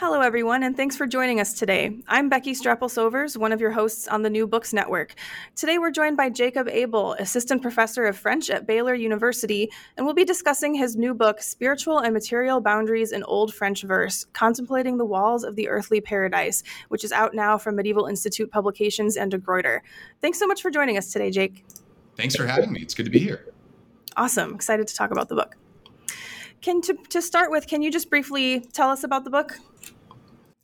Hello, everyone, and thanks for joining us today. I'm Becky Straple-Sovers, one of your hosts on the New Books Network. Today, we're joined by Jacob Abell, Assistant Professor of French at Baylor University, and we'll be discussing his new book, Spiritual and Material Boundaries in Old French Verse Contemplating the Walls of the Earthly Paradise, which is out now from Medieval Institute Publications and De Gruyter. Thanks so much for joining us today, Jake. Thanks for having me. It's good to be here. Awesome. Excited to talk about the book. Can to, to start with, can you just briefly tell us about the book?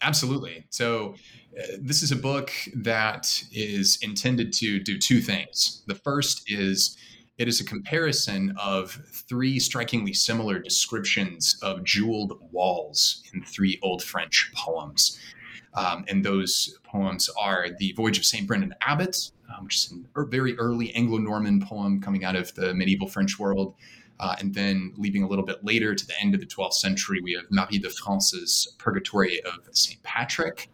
Absolutely. So, uh, this is a book that is intended to do two things. The first is it is a comparison of three strikingly similar descriptions of jeweled walls in three Old French poems. Um, and those poems are The Voyage of St. Brendan Abbot, um, which is a very early Anglo Norman poem coming out of the medieval French world. Uh, and then leaving a little bit later to the end of the 12th century, we have Marie de France's Purgatory of St. Patrick.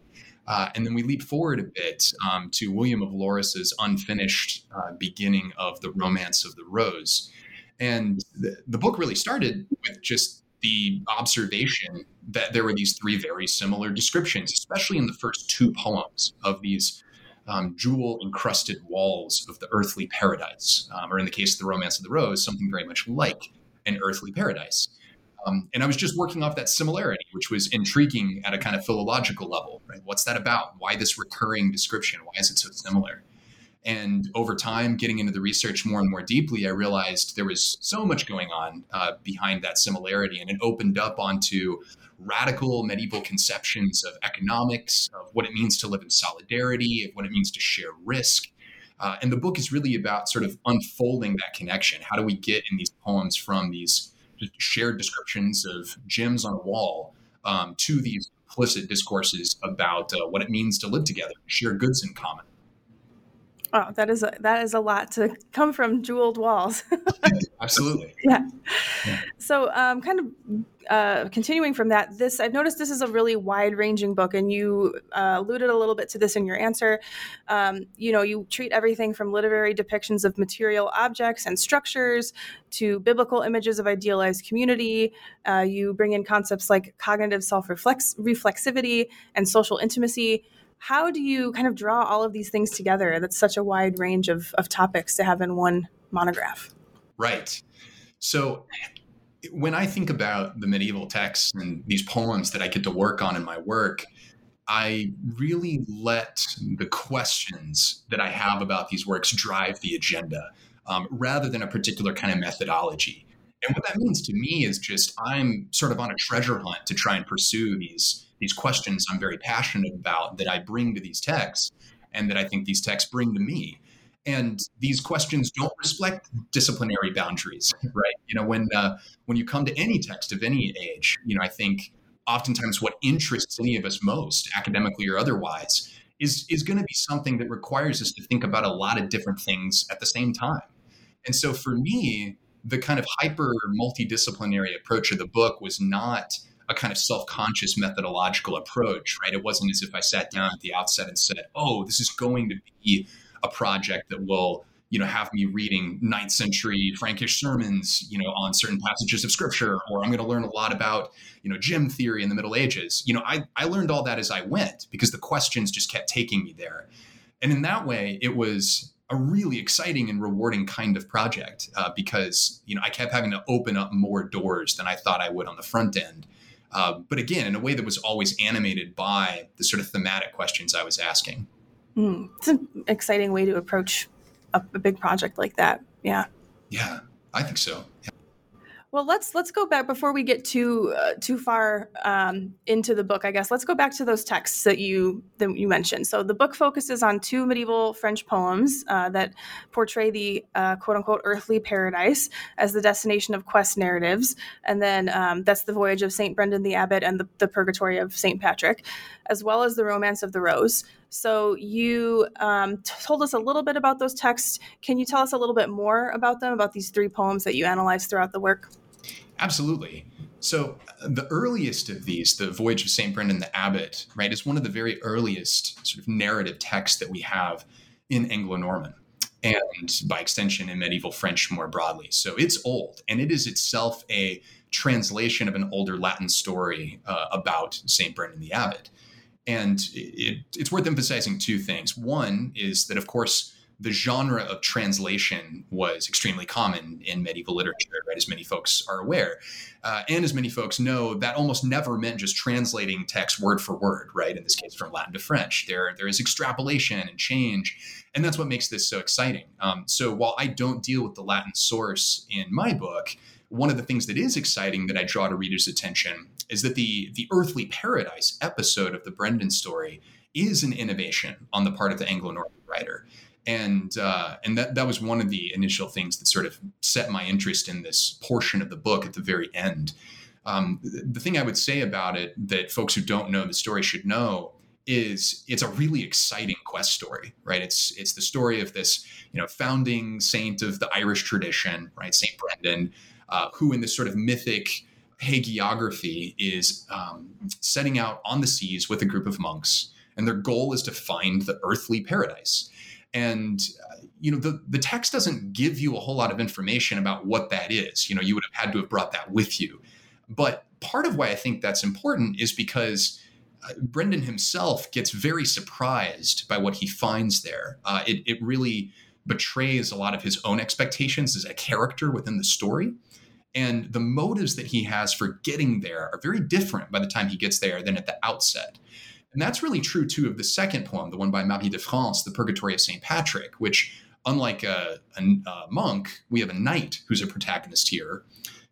Uh, and then we leap forward a bit um, to William of Lorris's unfinished uh, beginning of the Romance of the Rose. And the, the book really started with just the observation that there were these three very similar descriptions, especially in the first two poems of these um, jewel encrusted walls of the earthly paradise, um, or in the case of the Romance of the Rose, something very much like an earthly paradise. Um, and I was just working off that similarity, which was intriguing at a kind of philological level. Right? What's that about? Why this recurring description? Why is it so similar? And over time, getting into the research more and more deeply, I realized there was so much going on uh, behind that similarity, and it opened up onto radical medieval conceptions of economics, of what it means to live in solidarity, of what it means to share risk. Uh, and the book is really about sort of unfolding that connection. How do we get in these poems from these shared descriptions of gems on a wall um, to these implicit discourses about uh, what it means to live together, share goods in common? Oh, that is a, that is a lot to come from jeweled walls. Absolutely. Yeah. yeah. So, um, kind of uh, continuing from that, this I've noticed this is a really wide-ranging book, and you uh, alluded a little bit to this in your answer. Um, you know, you treat everything from literary depictions of material objects and structures to biblical images of idealized community. Uh, you bring in concepts like cognitive self-reflexivity and social intimacy how do you kind of draw all of these things together? That's such a wide range of, of topics to have in one monograph. Right. So when I think about the medieval texts and these poems that I get to work on in my work, I really let the questions that I have about these works drive the agenda um, rather than a particular kind of methodology. And what that means to me is just I'm sort of on a treasure hunt to try and pursue these these questions I'm very passionate about that I bring to these texts and that I think these texts bring to me. And these questions don't reflect disciplinary boundaries, right? You know, when uh, when you come to any text of any age, you know, I think oftentimes what interests any of us most, academically or otherwise, is is going to be something that requires us to think about a lot of different things at the same time. And so, for me, the kind of hyper multidisciplinary approach of the book was not a kind of self-conscious methodological approach, right? It wasn't as if I sat down at the outset and said, "Oh, this is going to be a project that will." You know, have me reading ninth century Frankish sermons, you know, on certain passages of scripture, or I'm going to learn a lot about, you know, gem theory in the Middle Ages. You know, I, I learned all that as I went because the questions just kept taking me there. And in that way, it was a really exciting and rewarding kind of project uh, because you know I kept having to open up more doors than I thought I would on the front end. Uh, but again, in a way that was always animated by the sort of thematic questions I was asking. Mm, it's an exciting way to approach a, a, big project like that. Yeah. Yeah, I think so. Yeah. Well, let's let's go back before we get too uh, too far um, into the book. I guess let's go back to those texts that you that you mentioned. So the book focuses on two medieval French poems uh, that portray the uh, quote unquote earthly paradise as the destination of quest narratives, and then um, that's the voyage of Saint Brendan the Abbot and the, the Purgatory of Saint Patrick, as well as the Romance of the Rose. So you um, told us a little bit about those texts. Can you tell us a little bit more about them, about these three poems that you analyzed throughout the work? Absolutely. So uh, the earliest of these, the Voyage of Saint Brendan the Abbot, right, is one of the very earliest sort of narrative texts that we have in Anglo-Norman and by extension in medieval French more broadly. So it's old, and it is itself a translation of an older Latin story uh, about Saint Brendan the Abbot. And it, it's worth emphasizing two things. One is that, of course, the genre of translation was extremely common in medieval literature, right? As many folks are aware. Uh, and as many folks know, that almost never meant just translating text word for word, right? In this case, from Latin to French. There, there is extrapolation and change. And that's what makes this so exciting. Um, so while I don't deal with the Latin source in my book, one of the things that is exciting that I draw to readers' attention is that the the earthly paradise episode of the Brendan story is an innovation on the part of the Anglo-Norman writer and uh, and that that was one of the initial things that sort of set my interest in this portion of the book at the very end. Um, the, thing I would say about it that folks who don't know the story should know is it's a really exciting quest story, right? It's it's the story of this you know founding saint of the Irish tradition, right, Saint Brendan, uh, who in this sort of mythic hagiography is um, setting out on the seas with a group of monks, and their goal is to find the earthly paradise and you know the the text doesn't give you a whole lot of information about what that is. You know you would have had to have brought that with you. But part of why i think that's important is because uh, brendan himself gets very surprised by what he finds there. Uh, it, it really betrays a lot of his own expectations as a character within the story. And the motives that he has for getting there are very different by the time he gets there than at the outset and that's really true too of the second poem, the one by Marie de France, The Purgatory of St. Patrick, which, unlike a, a, a, monk, we have a knight who's a protagonist here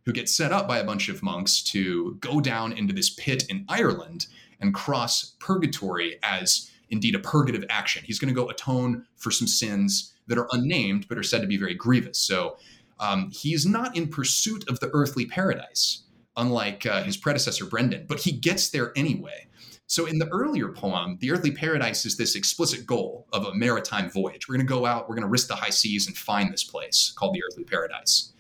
who gets set up by a bunch of monks to go down into this pit in Ireland and cross purgatory as indeed a purgative action. He's going to go atone for some sins that are unnamed but are said to be very grievous. So um, he's not in pursuit of the earthly paradise, unlike uh, his predecessor Brendan, but he gets there anyway. So in the earlier poem, the earthly paradise is this explicit goal of a maritime voyage. We're going to go out, we're going to risk the high seas and find this place called the earthly paradise.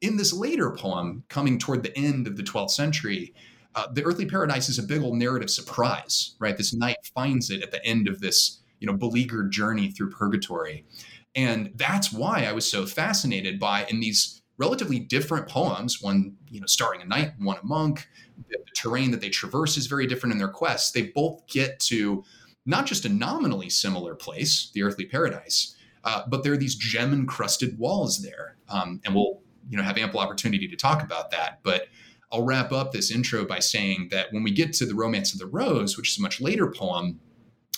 In this later poem, coming toward the end of the 12th century, uh, the earthly paradise is a big old narrative surprise, right? This knight finds it at the end of this, you know, beleaguered journey through purgatory. And that's why I was so fascinated by in these relatively different poems, one, you know, starring a knight, one a monk, the, terrain that they traverse is very different in their quests. They both get to not just a nominally similar place, the earthly paradise, uh, but there are these gem encrusted walls there. Um, and we'll you know have ample opportunity to talk about that. But I'll wrap up this intro by saying that when we get to the Romance of the Rose, which is a much later poem,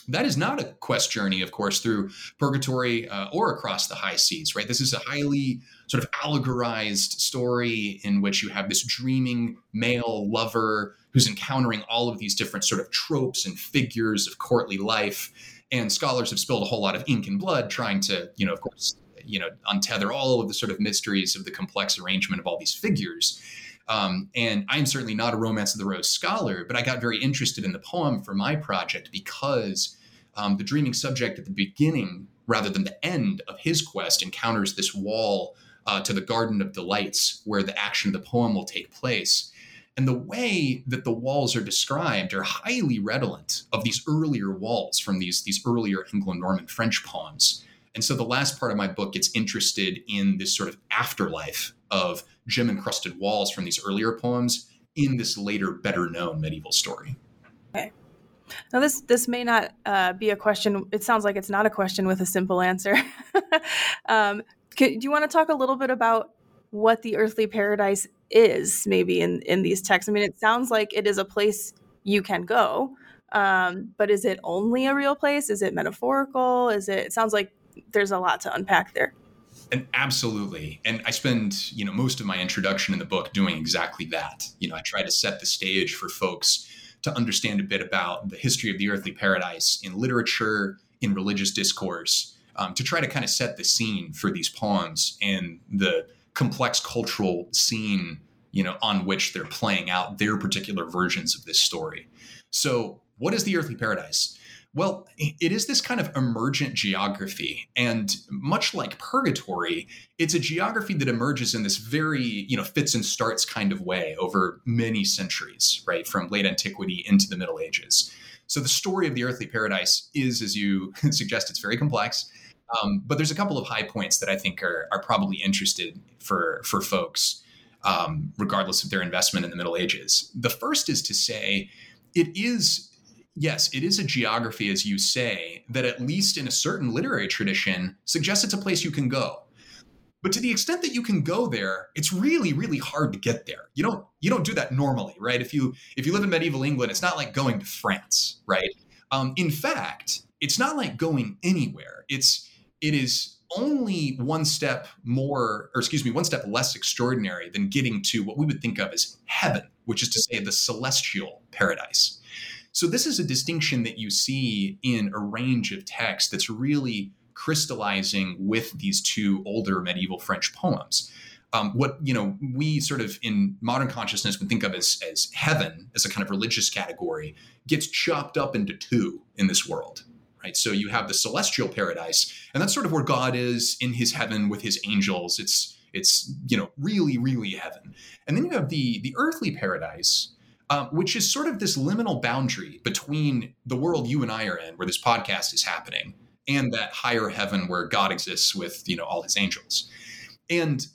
that is not a quest journey, of course, through purgatory uh, or across the high seas, right? This is a highly sort of allegorized story in which you have this dreaming male lover who's encountering all of these different sort of tropes and figures of courtly life. And scholars have spilled a whole lot of ink and blood trying to, you know, of course, you know, untether all of the sort of mysteries of the complex arrangement of all these figures. Um, and I'm certainly not a Romance of the Rose scholar, but I got very interested in the poem for my project because um, the dreaming subject at the beginning, rather than the end of his quest, encounters this wall uh, to the Garden of Delights where the action of the poem will take place. And the way that the walls are described are highly redolent of these earlier walls from these, these earlier Anglo Norman French poems. And so the last part of my book gets interested in this sort of afterlife of gem encrusted walls from these earlier poems in this later, better known medieval story. Okay. Now, this this may not uh, be a question. It sounds like it's not a question with a simple answer. um, do you want to talk a little bit about what the earthly paradise is, maybe in in these texts? I mean, it sounds like it is a place you can go, um, but is it only a real place? Is it metaphorical? Is it? It sounds like there's a lot to unpack there. And absolutely. And I spend, you know, most of my introduction in the book doing exactly that. You know, I try to set the stage for folks to understand a bit about the history of the earthly paradise in literature, in religious discourse, um, to try to kind of set the scene for these poems and the complex cultural scene, you know, on which they're playing out their particular versions of this story. So, what is the earthly paradise? Well, it is this kind of emergent geography. And much like purgatory, it's a geography that emerges in this very, you know, fits and starts kind of way over many centuries, right? From late antiquity into the Middle Ages. So the story of the earthly paradise is, as you suggest, it's very complex. Um, but there's a couple of high points that I think are, are probably interested for, for folks, um, regardless of their investment in the Middle Ages. The first is to say it is yes, it is a geography, as you say, that at least in a certain literary tradition suggests it's a place you can go. But to the extent that you can go there, it's really, really hard to get there. You don't you don't do that normally, right? If you if you live in medieval England, it's not like going to France, right? Um, in fact, it's not like going anywhere. It's it is only one step more, or excuse me, one step less extraordinary than getting to what we would think of as heaven, which is to say the celestial paradise. So this is a distinction that you see in a range of texts that's really crystallizing with these two older medieval French poems. Um, what you know we sort of in modern consciousness would think of as, as heaven as a kind of religious category gets chopped up into two in this world right? So you have the celestial paradise and that's sort of where god is in his heaven with his angels. It's it's you know really really heaven. And then you have the the earthly paradise um, which is sort of this liminal boundary between the world you and I are in, where this podcast is happening, and that higher heaven where God exists with you know all His angels. And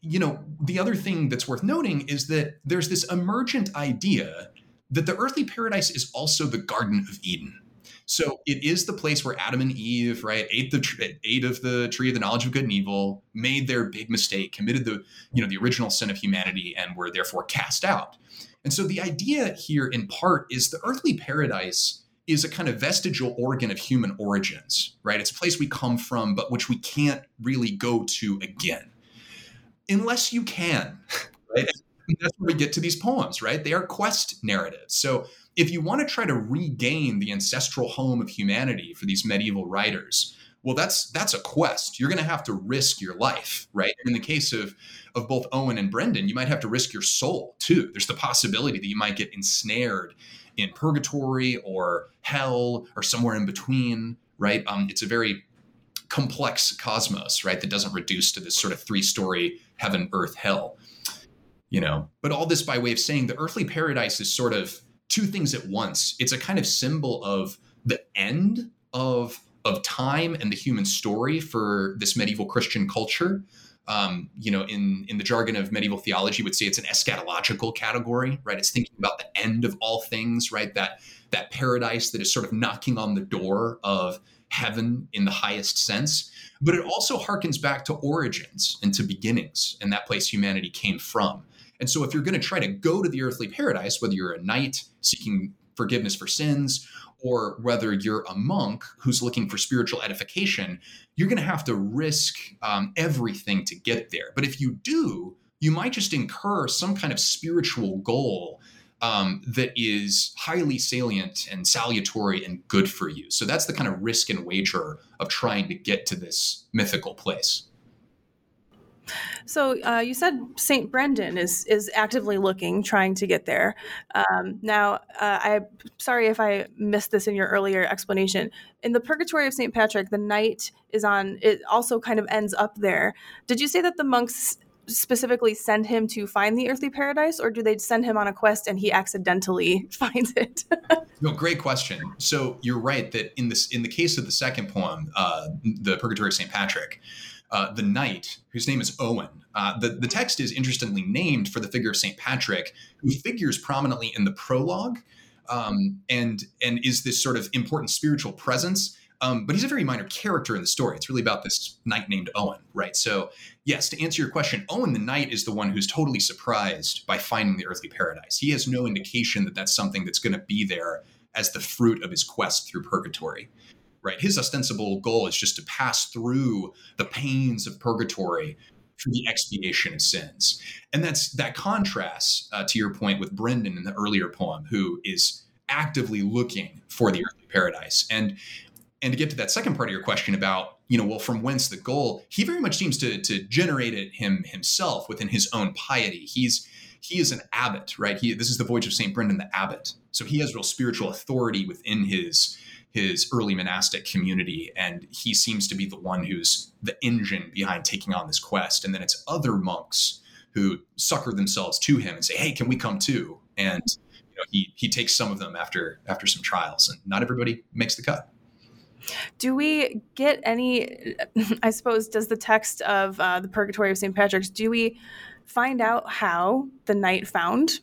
you know the other thing that's worth noting is that there's this emergent idea that the earthly paradise is also the Garden of Eden. So it is the place where Adam and Eve, right, ate the ate of the tree of the knowledge of good and evil, made their big mistake, committed the you know the original sin of humanity, and were therefore cast out. And so the idea here, in part, is the earthly paradise is a kind of vestigial organ of human origins, right? It's a place we come from, but which we can't really go to again, unless you can, right? And that's where we get to these poems, right? They are quest narratives. So if you want to try to regain the ancestral home of humanity for these medieval writers, well, that's that's a quest. You're going to have to risk your life, right? In the case of of both Owen and Brendan, you might have to risk your soul too. There's the possibility that you might get ensnared in purgatory or hell or somewhere in between, right? Um, it's a very complex cosmos, right? That doesn't reduce to this sort of three story heaven, earth, hell, you know. But all this by way of saying the earthly paradise is sort of two things at once. It's a kind of symbol of the end of of time and the human story for this medieval Christian culture, um, you know, in in the jargon of medieval theology, would say it's an eschatological category, right? It's thinking about the end of all things, right? That that paradise that is sort of knocking on the door of heaven in the highest sense. But it also harkens back to origins and to beginnings and that place humanity came from. And so, if you're going to try to go to the earthly paradise, whether you're a knight seeking forgiveness for sins or whether you're a monk who's looking for spiritual edification, you're going to have to risk um, everything to get there. But if you do, you might just incur some kind of spiritual goal um, that is highly salient and salutary and good for you. So that's the kind of risk and wager of trying to get to this mythical place. So uh, you said Saint Brendan is is actively looking, trying to get there. Um, now, uh, I'm sorry if I missed this in your earlier explanation. In the Purgatory of Saint Patrick, the knight is on. It also kind of ends up there. Did you say that the monks specifically send him to find the earthly paradise or do they send him on a quest and he accidentally finds it no great question so you're right that in this in the case of the second poem uh, the purgatory of st patrick uh, the knight whose name is owen uh, the, the text is interestingly named for the figure of st patrick who figures prominently in the prologue um, and and is this sort of important spiritual presence um, but he's a very minor character in the story. It's really about this knight named Owen, right? So, yes, to answer your question, Owen the knight is the one who's totally surprised by finding the earthly paradise. He has no indication that that's something that's going to be there as the fruit of his quest through purgatory, right? His ostensible goal is just to pass through the pains of purgatory for the expiation of sins. And that's that contrasts uh, to your point with Brendan in the earlier poem, who is actively looking for the earthly paradise. And and to get to that second part of your question about you know well from whence the goal he very much seems to to generate it him himself within his own piety he's he is an abbot right he this is the voyage of saint brendan the abbot so he has real spiritual authority within his his early monastic community and he seems to be the one who's the engine behind taking on this quest and then it's other monks who succor themselves to him and say hey can we come too and you know he he takes some of them after after some trials and not everybody makes the cut do we get any? I suppose does the text of uh, the Purgatory of St. Patrick's? Do we find out how the knight found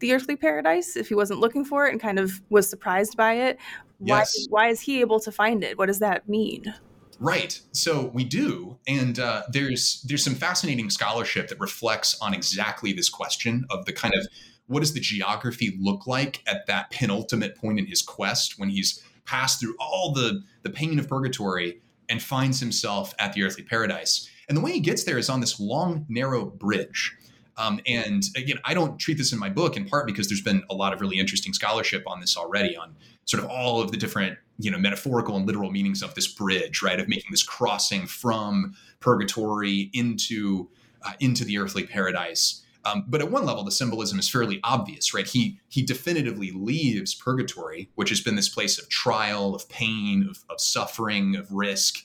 the earthly paradise if he wasn't looking for it and kind of was surprised by it? Yes. Why, why is he able to find it? What does that mean? Right. So we do, and uh, there's there's some fascinating scholarship that reflects on exactly this question of the kind of what does the geography look like at that penultimate point in his quest when he's passed through all the the pain of purgatory and finds himself at the earthly paradise. And the way he gets there is on this long, narrow bridge. Um, and again, I don't treat this in my book in part because there's been a lot of really interesting scholarship on this already, on sort of all of the different, you know, metaphorical and literal meanings of this bridge, right? Of making this crossing from purgatory into uh, into the earthly paradise. Um, but at one level, the symbolism is fairly obvious, right? He he definitively leaves purgatory, which has been this place of trial, of pain, of, of suffering, of risk,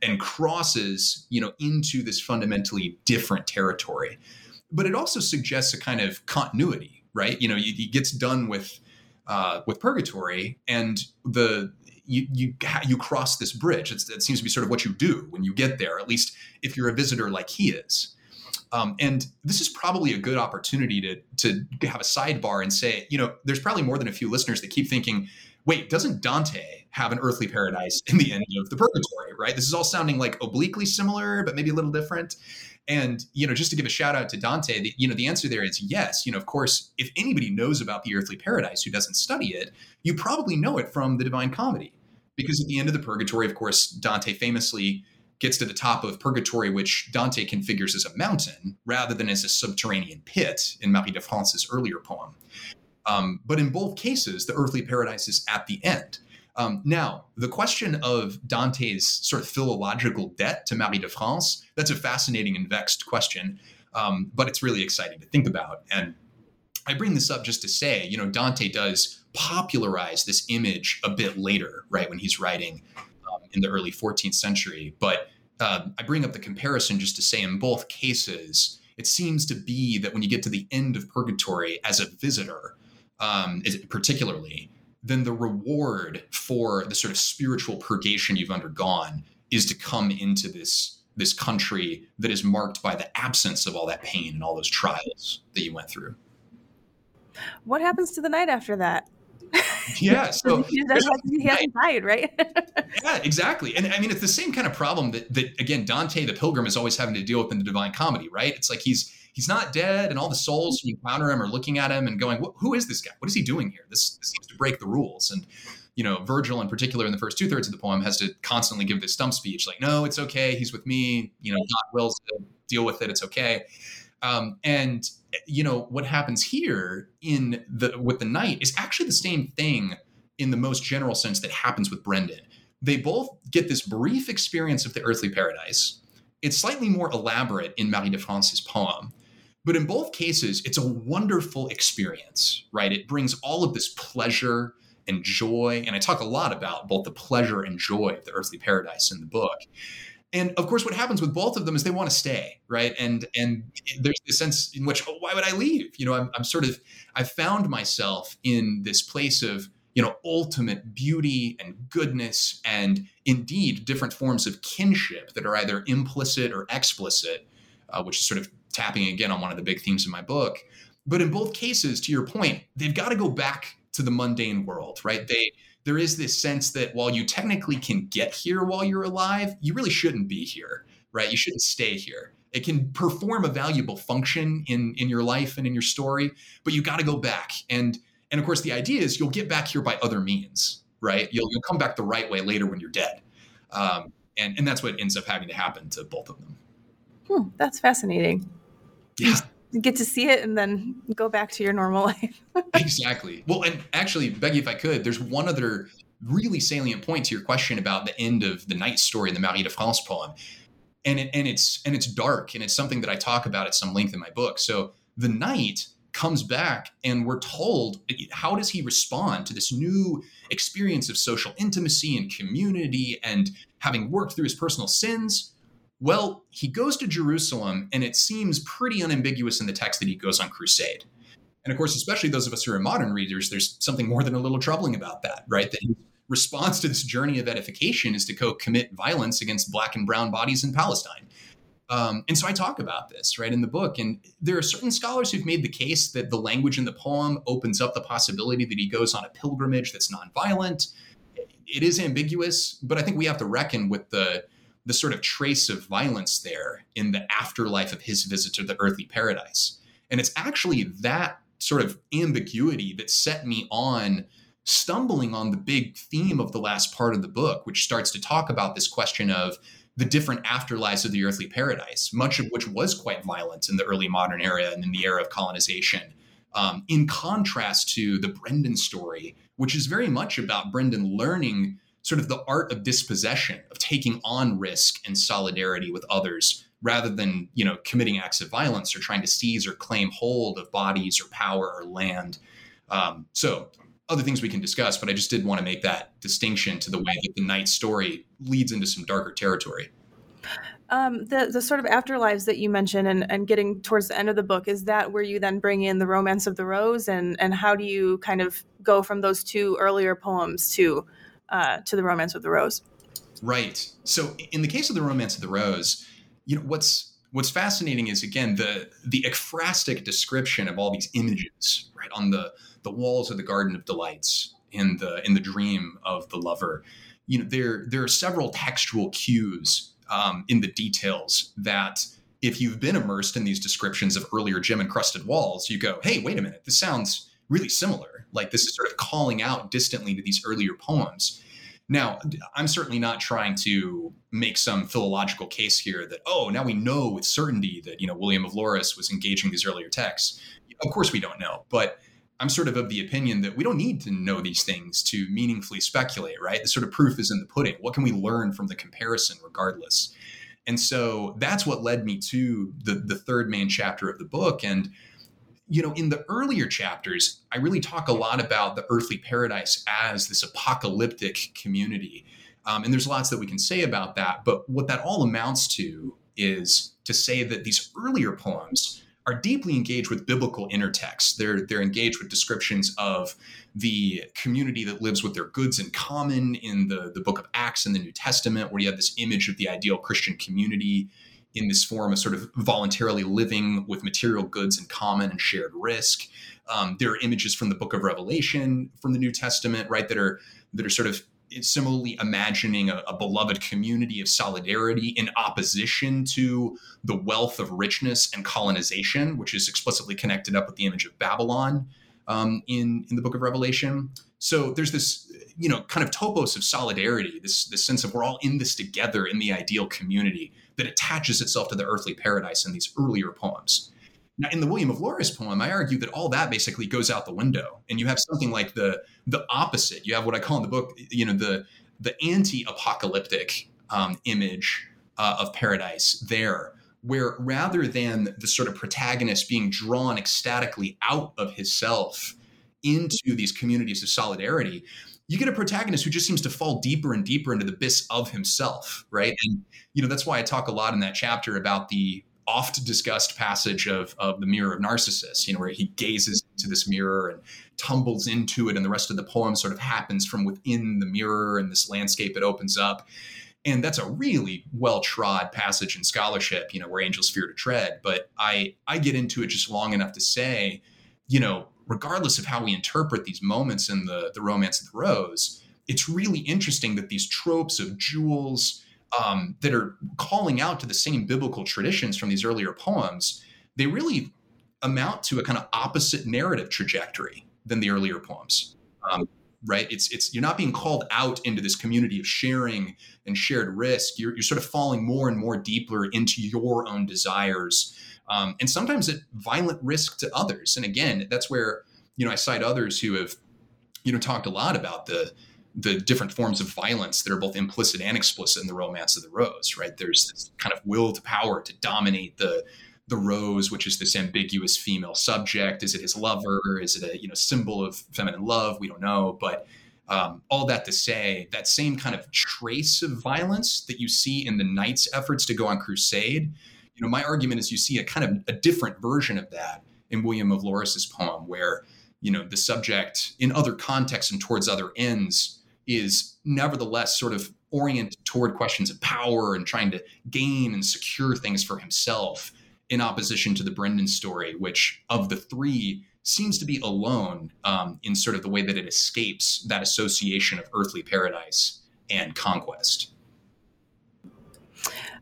and crosses, you know, into this fundamentally different territory. But it also suggests a kind of continuity, right? You know, he, he gets done with uh, with purgatory, and the you you you cross this bridge. It's, it seems to be sort of what you do when you get there. At least if you're a visitor like he is. Um, and this is probably a good opportunity to to have a sidebar and say, you know, there's probably more than a few listeners that keep thinking, wait, doesn't Dante have an earthly paradise in the end of the purgatory, right? This is all sounding like obliquely similar, but maybe a little different. And you know, just to give a shout out to Dante, the, you know, the answer there is yes. You know, of course, if anybody knows about the earthly paradise who doesn't study it, you probably know it from the Divine Comedy, because at the end of the Purgatory, of course, Dante famously gets to the top of purgatory, which Dante configures as a mountain rather than as a subterranean pit in Marie de France's earlier poem. Um, but in both cases, the earthly paradise is at the end. Um, now, the question of Dante's sort of philological debt to Marie de France, that's a fascinating and vexed question, um, but it's really exciting to think about. And I bring this up just to say, you know, Dante does popularize this image a bit later, right, when he's writing in the early 14th century. But uh, I bring up the comparison just to say in both cases, it seems to be that when you get to the end of purgatory as a visitor, um, particularly, then the reward for the sort of spiritual purgation you've undergone is to come into this this country that is marked by the absence of all that pain and all those trials that you went through. What happens to the knight after that? Yeah, so he, hasn't died, right? yeah, exactly. And I mean, it's the same kind of problem that that again Dante the Pilgrim is always having to deal with in the Divine Comedy, right? It's like he's he's not dead, and all the souls who encounter him are looking at him and going, "Who is this guy? What is he doing here? This, this seems to break the rules." And you know, Virgil in particular in the first two thirds of the poem has to constantly give this stump speech, like, "No, it's okay. He's with me. You know, God wills to deal with it. It's okay." Um, and you know what happens here in the with the knight is actually the same thing in the most general sense that happens with Brendan. They both get this brief experience of the earthly paradise. It's slightly more elaborate in Marie de France's poem, but in both cases, it's a wonderful experience, right? It brings all of this pleasure and joy. And I talk a lot about both the pleasure and joy of the earthly paradise in the book. and of course what happens with both of them is they want to stay right and and there's this sense in which oh, why would i leave you know I'm, I'm sort of i found myself in this place of you know ultimate beauty and goodness and indeed different forms of kinship that are either implicit or explicit uh, which is sort of tapping again on one of the big themes of my book but in both cases to your point they've got to go back to the mundane world right they there is this sense that while you technically can get here while you're alive, you really shouldn't be here, right? You shouldn't stay here. It can perform a valuable function in in your life and in your story, but you got to go back. And and of course, the idea is you'll get back here by other means, right? You'll you'll come back the right way later when you're dead, um, and and that's what ends up having to happen to both of them. Hmm, that's fascinating. Yeah get to see it and then go back to your normal life. exactly. Well, and actually, Becky, if I could, there's one other really salient point to your question about the end of the knight story in the Marie de France poem. And it, and it's and it's dark and it's something that I talk about at some length in my book. So the knight comes back and we're told how does he respond to this new experience of social intimacy and community and having worked through his personal sins well, he goes to Jerusalem, and it seems pretty unambiguous in the text that he goes on crusade. And of course, especially those of us who are modern readers, there's something more than a little troubling about that, right? That his response to this journey of edification is to go commit violence against black and brown bodies in Palestine. Um, and so I talk about this, right, in the book. And there are certain scholars who've made the case that the language in the poem opens up the possibility that he goes on a pilgrimage that's nonviolent. It is ambiguous, but I think we have to reckon with the the sort of trace of violence there in the afterlife of his visit to the earthly paradise. And it's actually that sort of ambiguity that set me on stumbling on the big theme of the last part of the book, which starts to talk about this question of the different afterlives of the earthly paradise, much of which was quite violent in the early modern era and in the era of colonization. Um, in contrast to the Brendan story, which is very much about Brendan learning sort of the art of dispossession, of taking on risk and solidarity with others rather than, you know, committing acts of violence or trying to seize or claim hold of bodies or power or land. Um, so other things we can discuss, but I just did want to make that distinction to the way that the knight story leads into some darker territory. Um, the the sort of afterlives that you mentioned and, and getting towards the end of the book is that where you then bring in the romance of the rose and and how do you kind of go from those two earlier poems to uh, to the Romance of the Rose. Right. So in the case of the Romance of the Rose, you know what's what's fascinating is again the the ekphrastic description of all these images right on the the walls of the Garden of Delights in the in the dream of the lover. You know there there are several textual cues um, in the details that if you've been immersed in these descriptions of earlier gem encrusted walls, you go, hey, wait a minute, this sounds really similar. Like this is sort of calling out distantly to these earlier poems. Now, I'm certainly not trying to make some philological case here that, oh, now we know with certainty that, you know, William of Lorris was engaging these earlier texts. Of course we don't know, but I'm sort of of the opinion that we don't need to know these things to meaningfully speculate, right? The sort of proof is in the pudding. What can we learn from the comparison regardless? And so that's what led me to the the third main chapter of the book and you know, in the earlier chapters, I really talk a lot about the earthly paradise as this apocalyptic community. Um, and there's lots that we can say about that. But what that all amounts to is to say that these earlier poems are deeply engaged with biblical intertexts. They're, they're engaged with descriptions of the community that lives with their goods in common in the, the book of Acts in the New Testament, where you have this image of the ideal Christian community in this form of sort of voluntarily living with material goods in common and shared risk. Um, there are images from the Book of Revelation from the New Testament, right, that are that are sort of similarly imagining a, a, beloved community of solidarity in opposition to the wealth of richness and colonization, which is explicitly connected up with the image of Babylon um, in in the Book of Revelation. So there's this, you know, kind of topos of solidarity, this this sense of we're all in this together in the ideal community that attaches itself to the earthly paradise in these earlier poems. Now, in the William of Lorris poem, I argue that all that basically goes out the window, and you have something like the the opposite. You have what I call in the book, you know, the the anti-apocalyptic um, image uh, of paradise there, where rather than the sort of protagonist being drawn ecstatically out of his self into these communities of solidarity, you get a protagonist who just seems to fall deeper and deeper into the abyss of himself, right? And you know that's why I talk a lot in that chapter about the oft discussed passage of, of the mirror of narcissus you know where he gazes into this mirror and tumbles into it and the rest of the poem sort of happens from within the mirror and this landscape it opens up and that's a really well trod passage in scholarship you know where angels fear to tread but i i get into it just long enough to say you know regardless of how we interpret these moments in the the romance of the rose it's really interesting that these tropes of jewels um, that are calling out to the same biblical traditions from these earlier poems, they really amount to a kind of opposite narrative trajectory than the earlier poems. Um, right? It's it's you're not being called out into this community of sharing and shared risk. You're you're sort of falling more and more deeper into your own desires, um, and sometimes at violent risk to others. And again, that's where you know I cite others who have you know talked a lot about the the different forms of violence that are both implicit and explicit in the romance of the rose right? There's this kind of will to power to dominate the the rose which is this ambiguous female subject. Is it his lover? Is it a you know symbol of feminine love? We don't know. But um, all that to say that same kind of trace of violence that you see in the knight's efforts to go on crusade you know my argument is you see a kind of a different version of that in william of lorris's poem where you know the subject in other contexts and towards other ends is nevertheless sort of oriented toward questions of power and trying to gain and secure things for himself in opposition to the Brendan story, which of the three seems to be alone um, in sort of the way that it escapes that association of earthly paradise and conquest.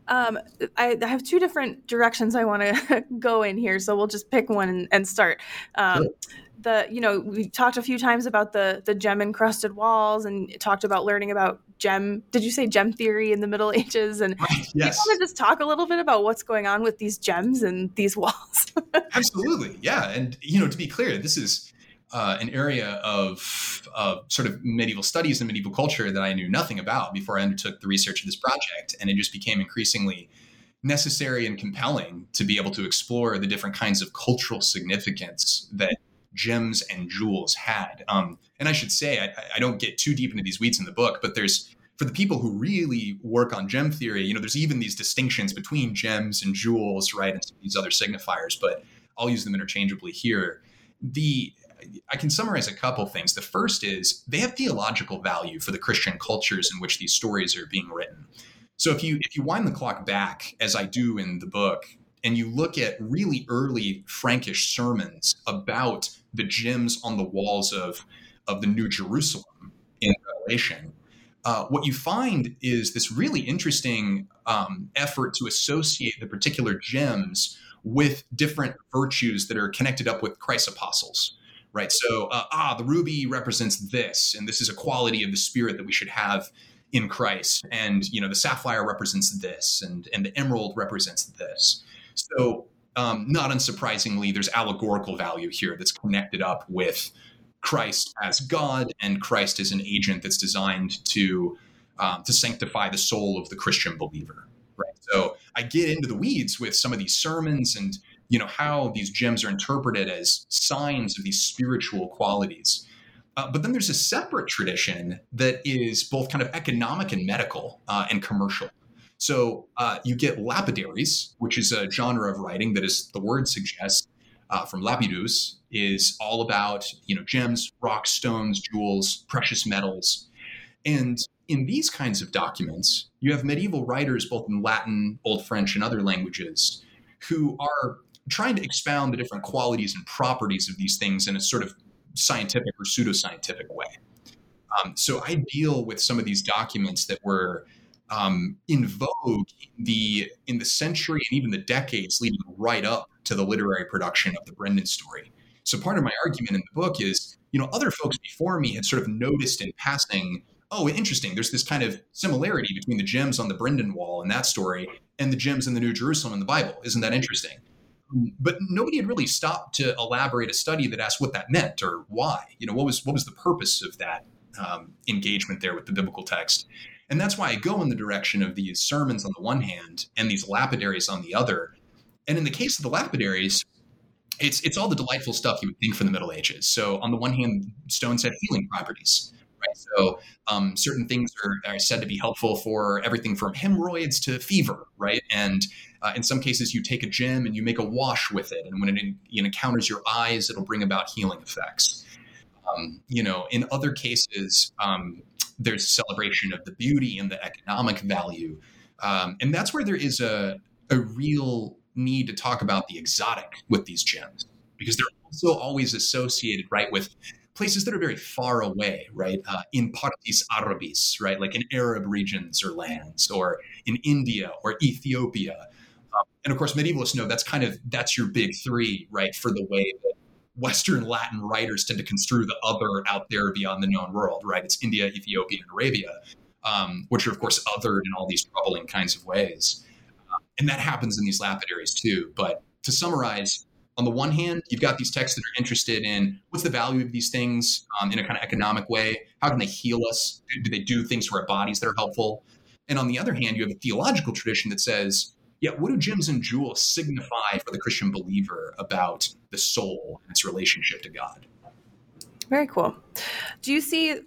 Um, I, I, have two different directions I want to go in here, so we'll just pick one and, and start. Um, sure the you know we talked a few times about the the gem encrusted walls and talked about learning about gem did you say gem theory in the middle ages and yes. you want to just talk a little bit about what's going on with these gems and these walls absolutely yeah and you know to be clear this is uh, an area of uh, sort of medieval studies and medieval culture that I knew nothing about before I undertook the research of this project, and it just became increasingly necessary and compelling to be able to explore the different kinds of cultural significance that gems and jewels had. Um, and I should say, I, I don't get too deep into these weeds in the book, but there's for the people who really work on gem theory, you know, there's even these distinctions between gems and jewels, right, and these other signifiers. But I'll use them interchangeably here. The I can summarize a couple things. The first is they have theological value for the Christian cultures in which these stories are being written. So if you if you wind the clock back, as I do in the book, and you look at really early Frankish sermons about the gems on the walls of, of the New Jerusalem in Revelation, uh, what you find is this really interesting um, effort to associate the particular gems with different virtues that are connected up with Christ's apostles. Right. So, uh, ah, the ruby represents this, and this is a quality of the spirit that we should have in Christ. And, you know, the sapphire represents this, and, and the emerald represents this. So, um, not unsurprisingly, there's allegorical value here that's connected up with Christ as God and Christ as an agent that's designed to um, to sanctify the soul of the Christian believer. Right. So I get into the weeds with some of these sermons and you know how these gems are interpreted as signs of these spiritual qualities. Uh, but then there's a separate tradition that is both kind of economic and medical uh, and commercial. So uh, you get lapidaries, which is a genre of writing that, as the word suggests, uh, from lapidus, is all about you know gems, rock stones, jewels, precious metals, and in these kinds of documents, you have medieval writers, both in Latin, Old French, and other languages, who are trying to expound the different qualities and properties of these things in a sort of scientific or pseudoscientific way. Um, so I deal with some of these documents that were um, in vogue in the in the century and even the decades leading right up to the literary production of the Brendan story. So part of my argument in the book is, you know, other folks before me had sort of noticed in passing, oh, interesting. There's this kind of similarity between the gems on the Brendan wall in that story and the gems in the New Jerusalem in the Bible. Isn't that interesting? But nobody had really stopped to elaborate a study that asked what that meant or why. You know, what was what was the purpose of that um, engagement there with the biblical text? And that's why I go in the direction of these sermons on the one hand and these lapidaries on the other. And in the case of the lapidaries, it's it's all the delightful stuff you would think from the Middle Ages. So on the one hand, stones have healing properties. So um, certain things are, are, said to be helpful for everything from hemorrhoids to fever, right? And uh, in some cases, you take a gem and you make a wash with it, and when it, in, it encounters your eyes, it'll bring about healing effects. Um, you know, in other cases, um, there's celebration of the beauty and the economic value, um, and that's where there is a a real need to talk about the exotic with these gems because they're also always associated, right, with places that are very far away, right? Uh, in partis arabis, right? Like in Arab regions or lands, or in India or Ethiopia. Um, and of course, medievalists know that's kind of that's your big three, right? For the way that Western Latin writers tend to construe the other out there beyond the known world, right? It's India, Ethiopia, and Arabia, um, which are of course othered in all these troubling kinds of ways. Um, and that happens in these lapidaries too. But to summarize, on the one hand, you've got these texts that are interested in what's the value of these things um, in a kind of economic way. How can they heal us? Do they do things to our bodies that are helpful? And on the other hand, you have a theological tradition that says, yeah, what do gems and jewels signify for the Christian believer about the soul and its relationship to God? Very cool. Do you see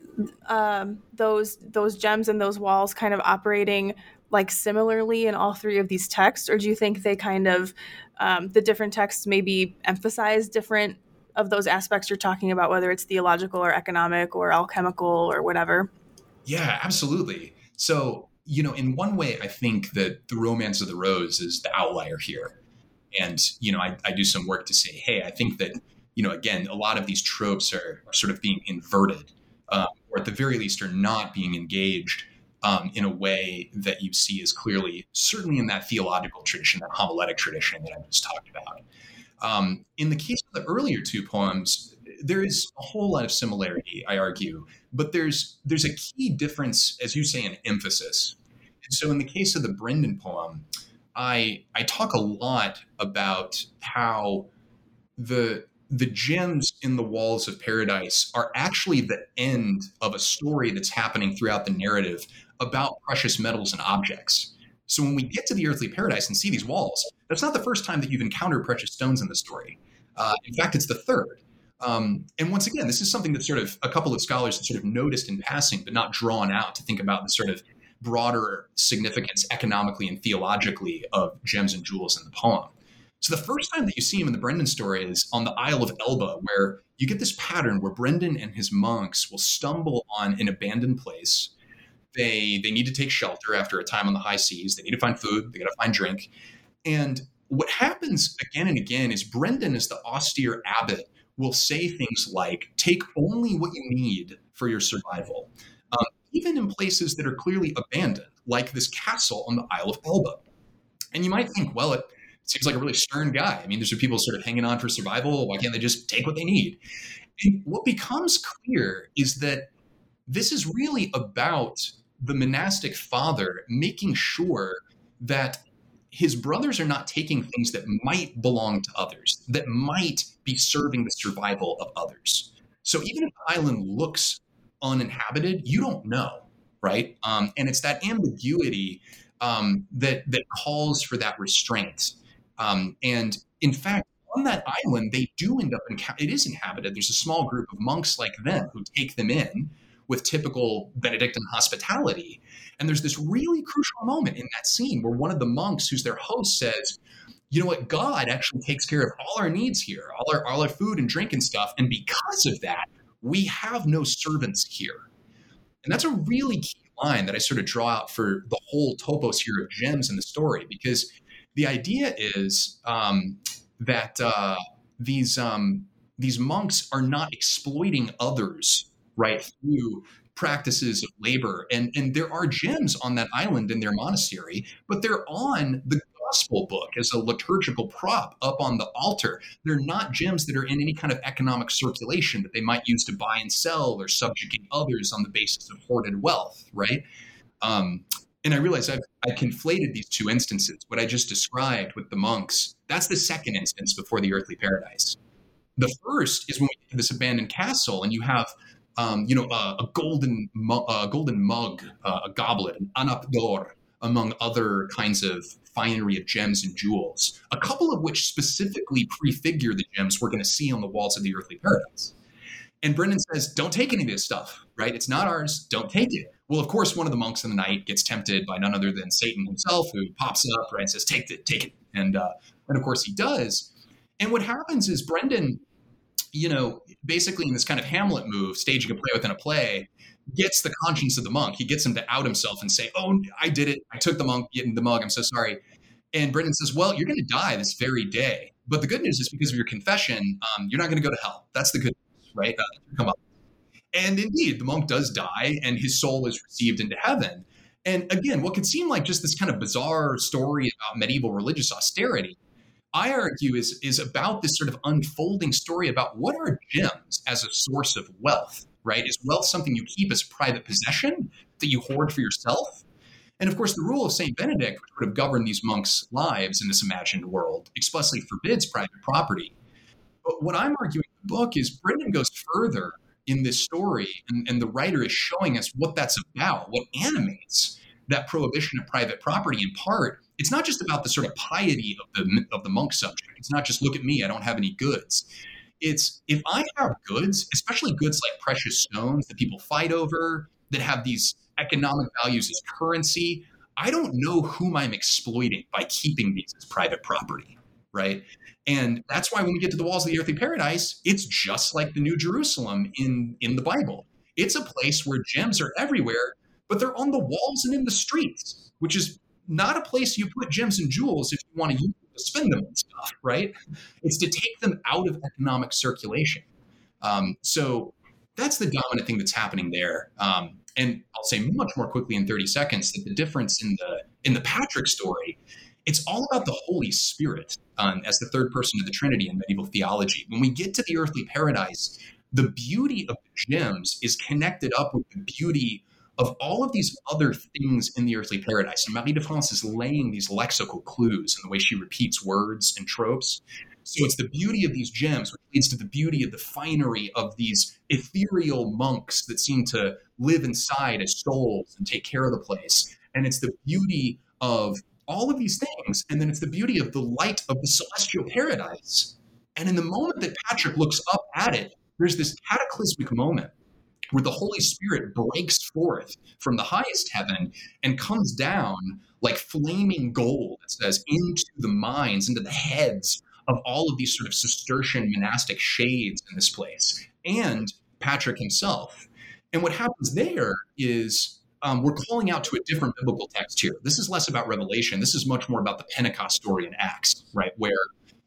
um, those those gems and those walls kind of operating like similarly in all three of these texts, or do you think they kind of um, the different texts maybe emphasize different of those aspects you're talking about, whether it's theological or economic or alchemical or whatever? Yeah, absolutely. So you know, in one way, I think that the Romance of the Rose is the outlier here, and you know, I, I do some work to say, hey, I think that you know, again, a lot of these tropes are, are sort of being inverted, um, or at the very least, are not being engaged um, in a way that you see is clearly, certainly in that theological tradition, that homiletic tradition that I just talked about. Um, in the case of the earlier two poems, there is a whole lot of similarity, I argue, but there's there's a key difference, as you say, in emphasis. And so, in the case of the Brendan poem, I I talk a lot about how the the gems in the walls of paradise are actually the end of a story that's happening throughout the narrative about precious metals and objects. So when we get to the earthly paradise and see these walls, that's not the first time that you've encountered precious stones in the story. Uh, in fact, it's the third. Um, and once again, this is something that sort of a couple of scholars have sort of noticed in passing, but not drawn out to think about the sort of broader significance economically and theologically of gems and jewels in the poem. So the first time that you see him in the Brendan story is on the Isle of Elba, where you get this pattern where Brendan and his monks will stumble on an abandoned place they they need to take shelter after a time on the high seas. They need to find food. They got to find drink. And what happens again and again is Brendan, as the austere abbot, will say things like, "Take only what you need for your survival," um, even in places that are clearly abandoned, like this castle on the Isle of Elba. And you might think, well, it seems like a really stern guy. I mean, there's people sort of hanging on for survival. Why can't they just take what they need? And what becomes clear is that this is really about the monastic father making sure that his brothers are not taking things that might belong to others, that might be serving the survival of others. So even if the island looks uninhabited, you don't know, right? Um, and it's that ambiguity um, that that calls for that restraint. Um, and in fact, on that island, they do end up in it is inhabited. There's a small group of monks like them who take them in with typical Benedictine hospitality. And there's this really crucial moment in that scene where one of the monks, who's their host, says, you know what? God actually takes care of all our needs here, all our, all our food and drink and stuff. And because of that, we have no servants here. And that's a really key line that I sort of draw out for the whole topos here of gems in the story, because the idea is um, that uh, these um, these monks are not exploiting others right through practices of labor. And, and there are gems on that island in their monastery, but they're on the gospel book as a liturgical prop up on the altar. They're not gems that are in any kind of economic circulation that they might use to buy and sell or subjugate others on the basis of hoarded wealth, right? Um, and I realize I've I conflated these two instances. What I just described with the monks, that's the second instance before the earthly paradise. The first is when we get to this abandoned castle and you have um, you know, uh, a golden, mu- golden mug, uh, a goblet, an hanap d'or, among other kinds of finery of gems and jewels, a couple of which specifically prefigure the gems we're going to see on the walls of the earthly paradise. And Brendan says, Don't take any of this stuff, right? It's not ours. Don't take it. Well, of course, one of the monks in the night gets tempted by none other than Satan himself, who pops up, right, and says, Take it, take it. And, uh, and of course, he does. And what happens is Brendan, you know, basically in this kind of Hamlet move, staging a play within a play, gets the conscience of the monk. He gets him to out himself and say, "Oh, I did it. I took the monk in the mug. I'm so sorry." And Brendan says, "Well, you're going to die this very day. But the good news is because of your confession, um, you're not going to go to hell. That's the good news, right? Uh, come up." And indeed, the monk does die, and his soul is received into heaven. And again, what could seem like just this kind of bizarre story about medieval religious austerity, I argue is is about this sort of unfolding story about what are gems as a source of wealth right? Is wealth something you keep as private possession that you hoard for yourself? And of course, the rule of St. Benedict, which would have governed these monks' lives in this imagined world, explicitly forbids private property. But what I'm arguing in the book is Brendan goes further in this story, and, and the writer is showing us what that's about, what animates that prohibition of private property in part. It's not just about the sort of piety of the, of the monk subject. It's not just look at me, I don't have any goods it's if I have goods, especially goods like precious stones that people fight over, that have these economic values as currency, I don't know whom I'm exploiting by keeping these as private property, right? And that's why when we get to the walls of the earthly paradise, it's just like the New Jerusalem in in the Bible. It's a place where gems are everywhere, but they're on the walls and in the streets, which is not a place you put gems and jewels if you want to spend them on stuff, right? It's to take them out of economic circulation. Um, so that's the dominant thing that's happening there. Um, and I'll say much more quickly in 30 seconds that the difference in the in the Patrick story, it's all about the Holy Spirit um, as the third person of the Trinity in medieval theology. When we get to the earthly paradise, the beauty of the gems is connected up with the beauty of all of these other things in the earthly paradise. And Marie de France is laying these lexical clues in the way she repeats words and tropes. So it's the beauty of these gems, which leads to the beauty of the finery of these ethereal monks that seem to live inside as souls and take care of the place. And it's the beauty of all of these things. And then it's the beauty of the light of the celestial paradise. And in the moment that Patrick looks up at it, there's this cataclysmic moment where the Holy Spirit breaks forth from the highest heaven and comes down like flaming gold, it says, into the minds, into the heads of all of these sort of Cistercian monastic shades in this place, and Patrick himself. And what happens there is um, we're calling out to a different biblical text here. This is less about revelation. This is much more about the Pentecost story in Acts, right? Where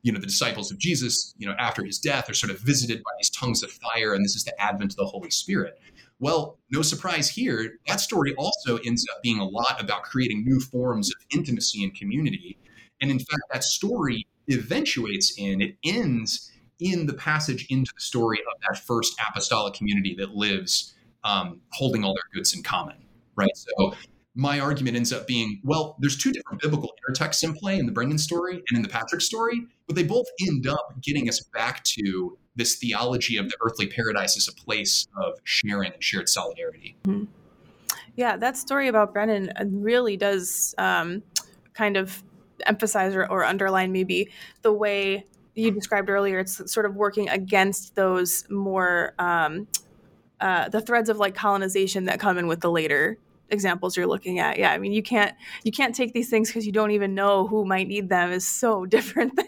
you know the disciples of jesus you know after his death are sort of visited by these tongues of fire and this is the advent of the holy spirit. Well no surprise here that story also ends up being a lot about creating new forms of intimacy and community. And in fact that story eventuates in it ends in the passage into the story of that first apostolic community that lives um, holding all their goods in common right? So my argument ends up being well, there's two different biblical intertexts in play in the Brendan story and in the Patrick story, but they both end up getting us back to this theology of the earthly paradise as a place of sharing and shared solidarity. Mm-hmm. Yeah, that story about Brendan uh, really does um, kind of emphasize or, or underline maybe the way you described earlier. It's sort of working against those more. Um, uh, the threads of like colonization that come in with the later examples you're looking at. Yeah i mean you can't you can't take these things because you don't even know who might need them is so different than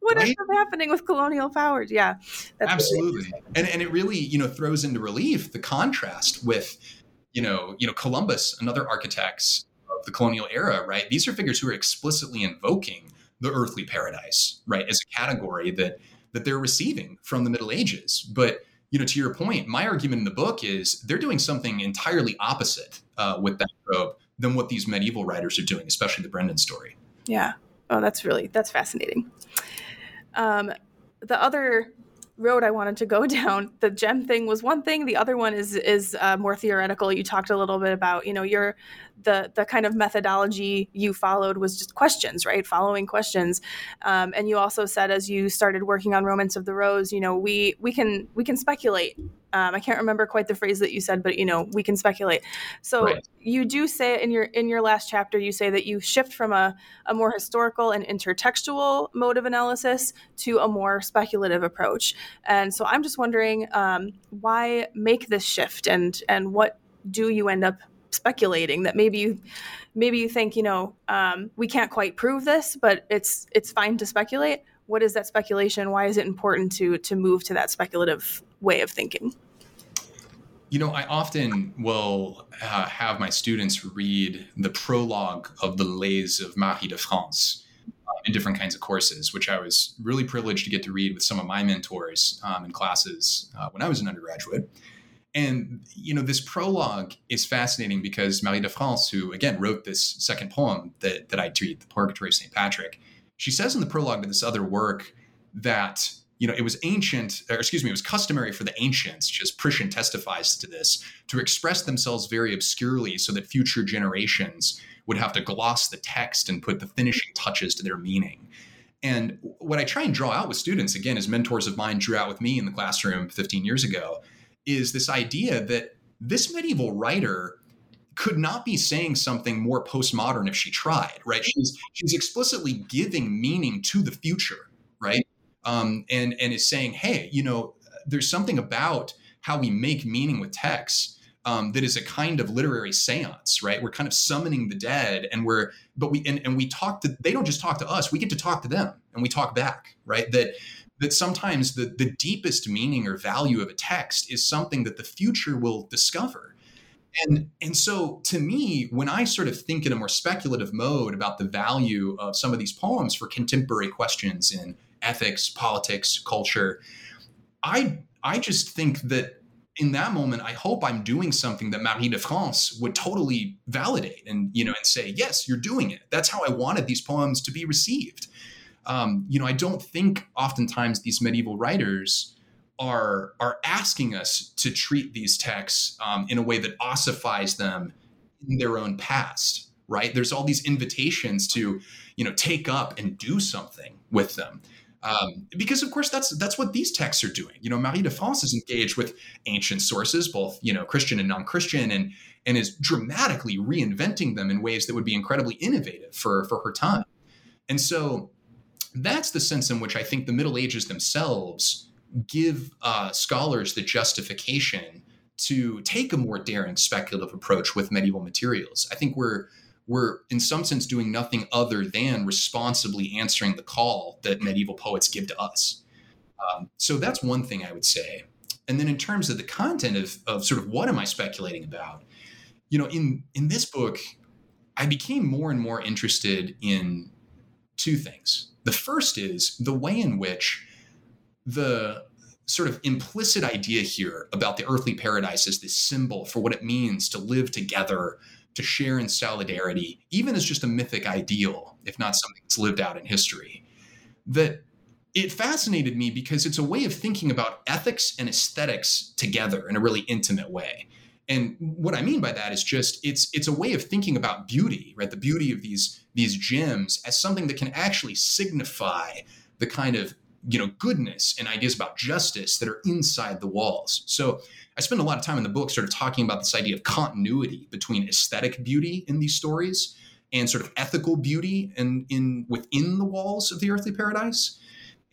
what right? happening with colonial powers. Yeah absolutely. really and and it really you know throws into relief the contrast with you know you know columbus and other architects of the colonial era right? These are figures who are explicitly invoking the earthly paradise right as a category that that they're receiving from the middle ages. But you know, to your point, my argument in the book is they're doing something entirely opposite uh, with that trope than what these medieval writers are doing, especially the Brendan story. Yeah. Oh, that's really that's fascinating. Um, the other road I wanted to go down. The gem thing was one thing. The other one is is uh, more theoretical. You talked a little bit about, you know, your the the kind of methodology you followed was just questions, right? Following questions. Um, and you also said as you started working on Romance of the Rose, you know, we we can we can speculate Um, I can't remember quite the phrase that you said, but you know, we can speculate. So right. you do say in your in your last chapter, you say that you shift from a, a more historical and intertextual mode of analysis to a more speculative approach. And so I'm just wondering um, why make this shift, and and what do you end up speculating that maybe you maybe you think you know um, we can't quite prove this, but it's it's fine to speculate what is that speculation? Why is it important to to move to that speculative way of thinking? You know, I often will uh, have my students read the prologue of the Lays of Marie de France uh, in different kinds of courses, which I was really privileged to get to read with some of my mentors um, in classes uh, when I was an undergraduate. And you know, this prologue is fascinating because Marie de France, who again wrote this second poem that that I treat, the Purgatory of Saint Patrick, she says in the prologue to this other work that you know it was ancient or excuse me it was customary for the ancients just Priscian testifies to this to express themselves very obscurely so that future generations would have to gloss the text and put the finishing touches to their meaning. And what i try and draw out with students again as mentors of mine drew out with me in the classroom 15 years ago is this idea that this medieval writer could not be saying something more postmodern if she tried, right? She's she's explicitly giving meaning to the future, right? Um, and and is saying, hey, you know, there's something about how we make meaning with text um, that is a kind of literary seance, right? We're kind of summoning the dead, and we're but we and, and we talk to they don't just talk to us, we get to talk to them, and we talk back, right? That that sometimes the the deepest meaning or value of a text is something that the future will discover and and so to me when i sort of think in a more speculative mode about the value of some of these poems for contemporary questions in ethics politics culture i i just think that in that moment i hope i'm doing something that marie de france would totally validate and you know and say yes you're doing it. That's how i wanted these poems to be received. Um, you know i don't think oftentimes these medieval writers are are asking us to treat these texts um, in a way that ossifies them in their own past right? There's all these invitations to you know take up and do something with them. Um, because of course that's that's what these texts are doing. You know marie de france is engaged with ancient sources both you know christian and non-christian and and is dramatically reinventing them in ways that would be incredibly innovative for for her time. And so that's the sense in which i think the middle ages themselves give uh, scholars the justification to take a more daring speculative approach with medieval materials. I think we're we're in some sense doing nothing other than responsibly answering the call that medieval poets give to us. Um, so that's one thing I would say. And then in terms of the content of, of sort of what am I speculating about, you know, in in this book, I became more and more interested in two things. The first is the way in which the sort of implicit idea here about the earthly paradise as this symbol for what it means to live together, to share in solidarity, even as just a mythic ideal, if not something that's lived out in history, that it fascinated me because it's a way of thinking about ethics and aesthetics together in a really intimate way. And what I mean by that is just it's it's a way of thinking about beauty, right? The beauty of these these gems as something that can actually signify the kind of you know goodness and ideas about justice that are inside the walls. So i spend a lot of time in the book sort of talking about this idea of continuity between aesthetic beauty in these stories and sort of ethical beauty and in within the walls of the earthly paradise.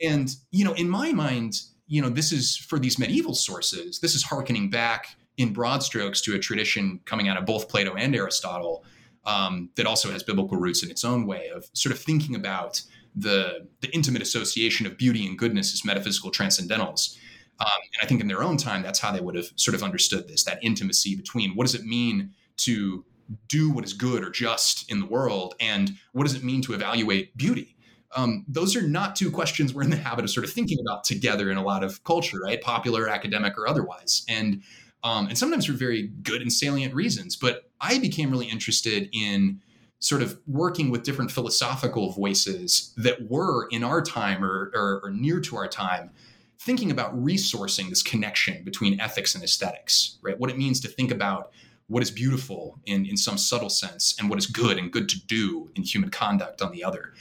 And you know in my mind you know this is for these medieval sources this is harkening back in broad strokes to a tradition coming out of both plato and aristotle um, that also has biblical roots in its own way of sort of thinking about the the intimate association of beauty and goodness as metaphysical transcendentals. Um, and I think in their own time, that's how they would have sort of understood this that intimacy between what does it mean to do what is good or just in the world, and what does it mean to evaluate beauty? Um, those are not two questions we're in the habit of sort of thinking about together in a lot of culture, right? Popular, academic, or otherwise. And um, and sometimes for very good and salient reasons. But I became really interested in sort of working with different philosophical voices that were in our time or, or, or, near to our time thinking about resourcing this connection between ethics and aesthetics right? What it means to think about what is beautiful in, in some subtle sense and what is good and good to do in human conduct on the other.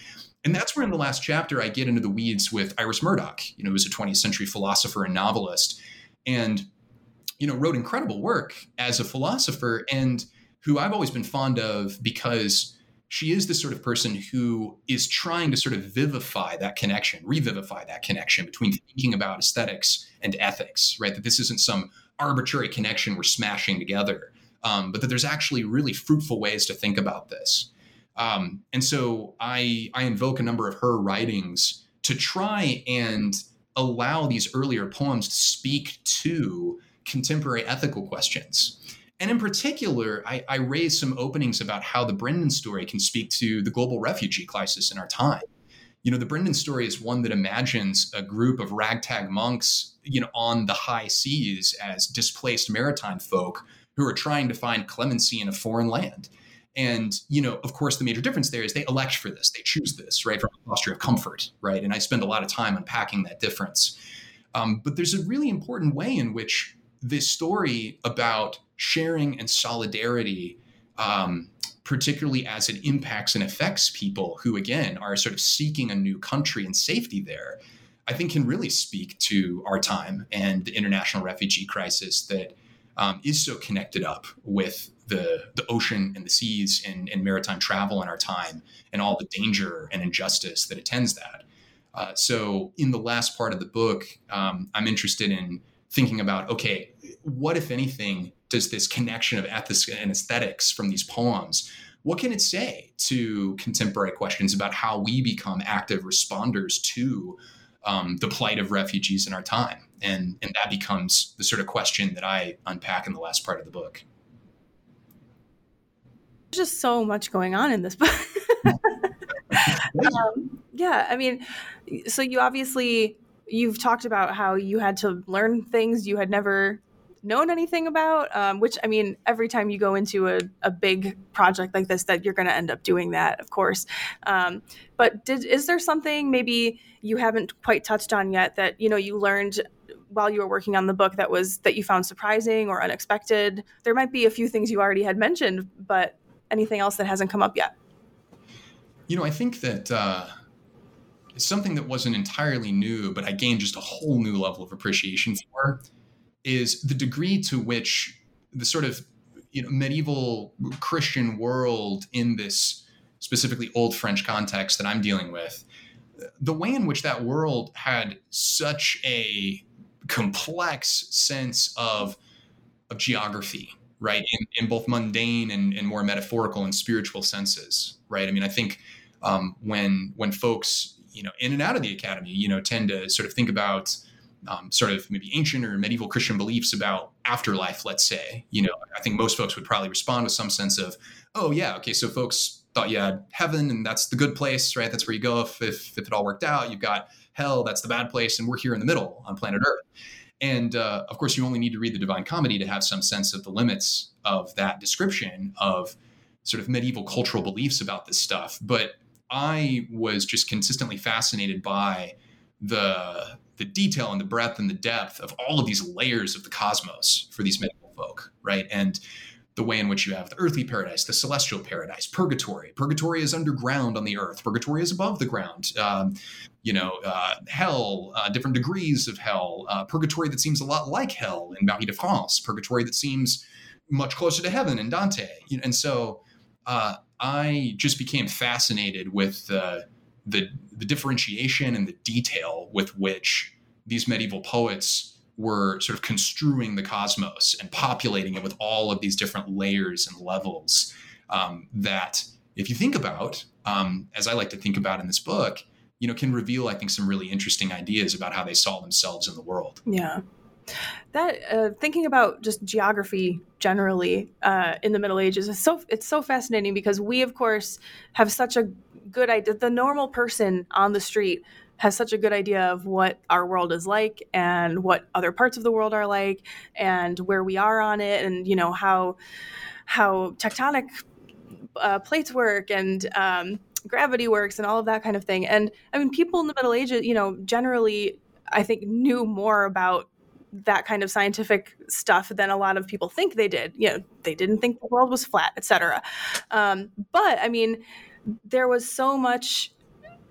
And that's where in the last chapter i get into the weeds with iris murdoch you know who's a 20th century philosopher and novelist and you know, wrote incredible work as a philosopher. And who I've always been fond of because she is the sort of person who is trying to sort of vivify that connection, revivify that connection between thinking about aesthetics and ethics, right? That this isn't some arbitrary connection we're smashing together, um, but that there's actually really fruitful ways to think about this. Um, and so I, I invoke a number of her writings to try and allow these earlier poems to speak to contemporary ethical questions. And in particular, I, I raise some openings about how the Brendan story can speak to the global refugee crisis in our time. You know, the Brendan story is one that imagines a group of ragtag monks, you know, on the high seas as displaced maritime folk who are trying to find clemency in a foreign land. And, you know, of course, the major difference there is they elect for this, they choose this, right, from a posture of comfort, right? And I spend a lot of time unpacking that difference. Um, but there's a really important way in which this story about sharing and solidarity, um, particularly as it impacts and affects people who, again, are sort of seeking a new country and safety there, I think can really speak to our time and the international refugee crisis that um, is so connected up with the, the ocean and the seas and, and, maritime travel in our time and all the danger and injustice that attends that. Uh, so, in the last part of the book, um, I'm interested in thinking about okay, what, if anything, does this connection of ethics and aesthetics from these poems? What can it say to contemporary questions about how we become active responders to um, the plight of refugees in our time? And, and that becomes the sort of question that I unpack in the last part of the book. There's just so much going on in this book. um, yeah, I mean, so you obviously you've talked about how you had to learn things you had never known anything about um, which i mean every time you go into a, a big project like this that you're going to end up doing that of course. Um, but did is there something maybe you haven't quite touched on yet that you know you learned while you were working on the book that was that you found surprising or unexpected? There might be a few things you already had mentioned but anything else that hasn't come up yet? You know i think that uh something that wasn't entirely new, but I gained just a whole new level of appreciation for, is the degree to which the sort of you know medieval Christian world in this specifically old French context that I'm dealing with, the way in which that world had such a complex sense of of geography, right, in, in both mundane and, and more metaphorical and spiritual senses, right. I mean, I think um, when when folks you know in and out of the academy you know tend to sort of think about um, sort of maybe ancient or medieval Christian beliefs about afterlife, let's say. You know, I think most folks would probably respond with some sense of, oh yeah, okay, so folks thought you had heaven and that's the good place, right? That's where you go if if, if it all worked out. You've got hell, that's the bad place, and we're here in the middle on planet Earth. And uh, of course, you only need to read the Divine Comedy to have some sense of the limits of that description of sort of medieval cultural beliefs about this stuff. But I was just consistently fascinated by the the detail and the breadth and the depth of all of these layers of the cosmos for these medieval folk, right? And the way in which you have the earthly paradise, the celestial paradise, purgatory. Purgatory is underground on the earth. Purgatory is above the ground. Um, you know, uh, hell, uh, different degrees of hell. Uh, purgatory that seems a lot like hell in Marie de France. Purgatory that seems much closer to heaven in Dante. And so uh, I just became fascinated with the, the, the differentiation and the detail with which these medieval poets were sort of construing the cosmos and populating it with all of these different layers and levels um, that if you think about um, as i like to think about in this book you know can reveal i think some really interesting ideas about how they saw themselves in the world. Yeah. That uh, thinking about just geography generally uh, in the Middle Ages is so it's so fascinating because we of course have such a good idea. The normal person on the street has such a good idea of what our world is like and what other parts of the world are like and where we are on it and you know how how tectonic uh, plates work and um, gravity works and all of that kind of thing. And I mean, people in the Middle Ages, you know, generally I think knew more about that kind of scientific stuff than a lot of people think they did. You know, they didn't think the world was flat, etc. Um, but I mean, there was so much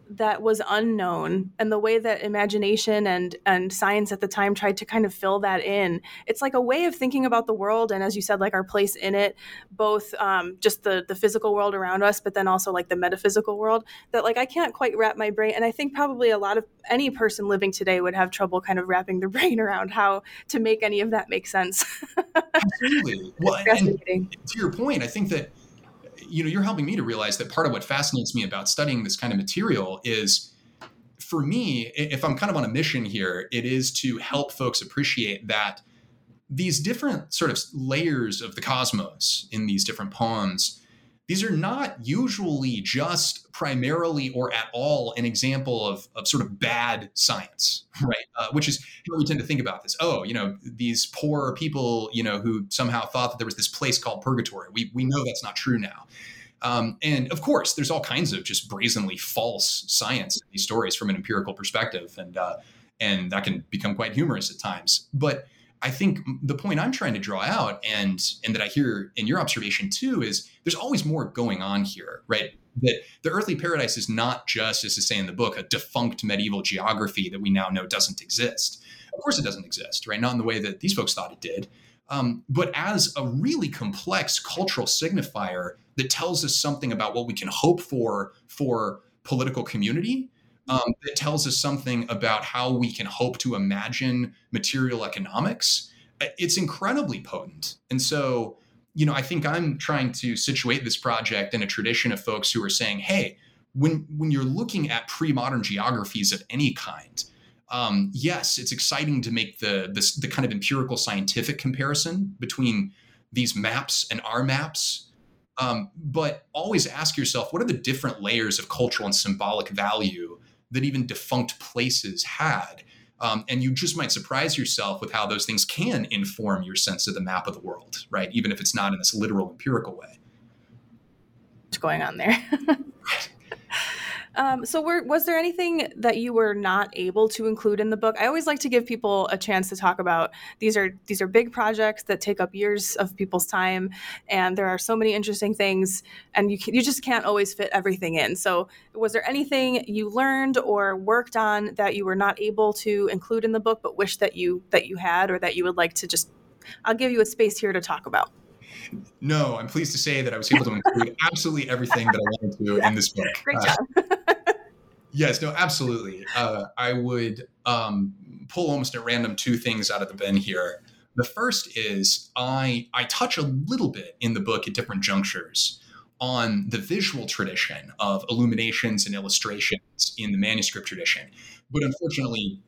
that was unknown and the way that imagination and and science at the time tried to kind of fill that in it's like a way of thinking about the world and as you said like our place in it both um, just the the physical world around us but then also like the metaphysical world that like i can't quite wrap my brain and i think probably a lot of any person living today would have trouble kind of wrapping their brain around how to make any of that make sense. Absolutely. Well and to your point i think that you know, you're helping me to realize that part of what fascinates me about studying this kind of material is for me, if I'm kind of on a mission here, it is to help folks appreciate that these different sort of layers of the cosmos in these different poems these are not usually just primarily or at all an example of, of sort of bad science, right? Uh, which is how we tend to think about this. Oh, you know, these poor people, you know, who somehow thought that there was this place called purgatory. We, we know that's not true now. Um, and of course, there's all kinds of just brazenly false science in these stories from an empirical perspective, and uh, and that can become quite humorous at times. But I think the point I'm trying to draw out, and and that I hear in your observation too, is there's always more going on here, right? That the earthly paradise is not just, as to say in the book, a defunct medieval geography that we now know doesn't exist. Of course, it doesn't exist, right? Not in the way that these folks thought it did, um, but as a really complex cultural signifier that tells us something about what we can hope for for political community um, that tells us something about how we can hope to imagine material economics. Uh, it's incredibly potent. And so, you know, I think I'm trying to situate this project in a tradition of folks who are saying, hey, when when you're looking at pre-modern geographies of any kind, um, yes, it's exciting to make the, the the kind of empirical scientific comparison between these maps and our maps. Um, but always ask yourself, what are the different layers of cultural and symbolic value that even defunct places had. Um, and you just might surprise yourself with how those things can inform your sense of the map of the world, right? Even if it's not in this literal empirical way. What's going on there? Um, so, were, was there anything that you were not able to include in the book? I always like to give people a chance to talk about these are these are big projects that take up years of people's time, and there are so many interesting things, and you can, you just can't always fit everything in. So, was there anything you learned or worked on that you were not able to include in the book, but wish that you that you had, or that you would like to just? I'll give you a space here to talk about. No, I'm pleased to say that I was able to include absolutely everything that I wanted to in this book. Great uh, job. Uh, yes, no, absolutely. Uh, I would um, pull almost at random two things out of the bin here. The first is I I touch a little bit in the book at different junctures on the visual tradition of illuminations and illustrations in the manuscript tradition. But unfortunately,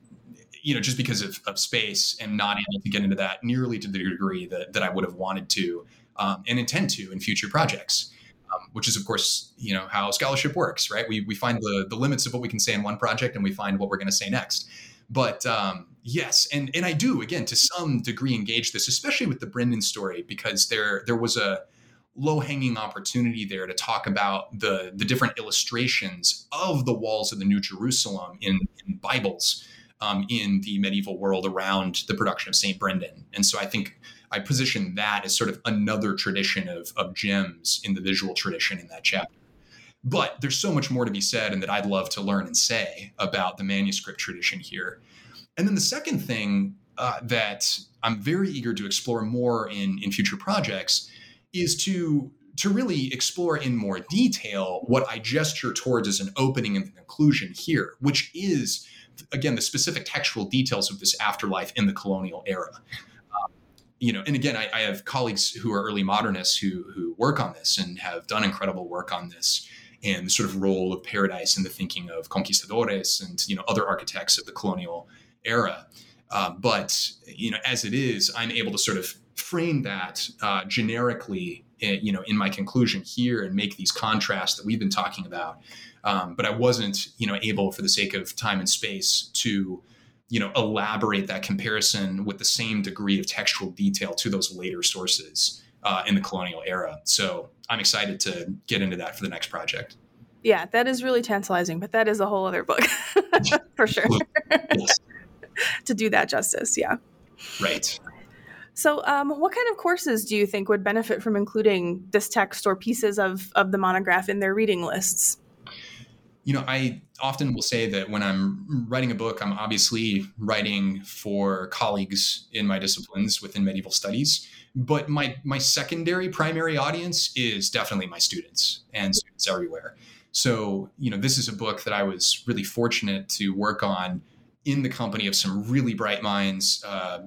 you know, just because of, of space and not able to get into that nearly to the degree that, that I would have wanted to um, and intend to in future projects. Um, which is, of course, you know how scholarship works, right? We, we find the, the limits of what we can say in one project, and we find what we're going to say next. But um, yes, and and I do again to some degree engage this, especially with the Brendan story, because there there was a low hanging opportunity there to talk about the the different illustrations of the walls of the New Jerusalem in, in Bibles um, in the medieval world around the production of Saint Brendan, and so I think I position that as sort of another tradition of, of gems in the visual tradition in that chapter. But there's so much more to be said, and that I'd love to learn and say about the manuscript tradition here. And then the second thing uh, that I'm very eager to explore more in, in future projects is to to really explore in more detail what I gesture towards as an opening and conclusion here, which is again the specific textual details of this afterlife in the colonial era you know, and again, I, I, have colleagues who are early modernists who who work on this and have done incredible work on this and the sort of role of paradise in the thinking of conquistadores and you know other architects of the colonial era. Uh, but you know, as it is, I'm able to sort of frame that uh, generically, eh, you know, in my conclusion here and make these contrasts that we've been talking about. Um, but I wasn't, you know, able for the sake of time and space to you know elaborate that comparison with the same degree of textual detail to those later sources uh, in the colonial era. So I'm excited to get into that for the next project. Yeah, that is really tantalizing, but that is a whole other book for sure. to do that justice, yeah. Right. So, um, what kind of courses do you think would benefit from including this text or pieces of, of the monograph in their reading lists? You know, I often will say that when I'm writing a book, I'm obviously writing for colleagues in my disciplines within medieval studies. But my my secondary primary audience is definitely my students and students everywhere. So, you know, this is a book that I was really fortunate to work on in the company of some really bright minds uh,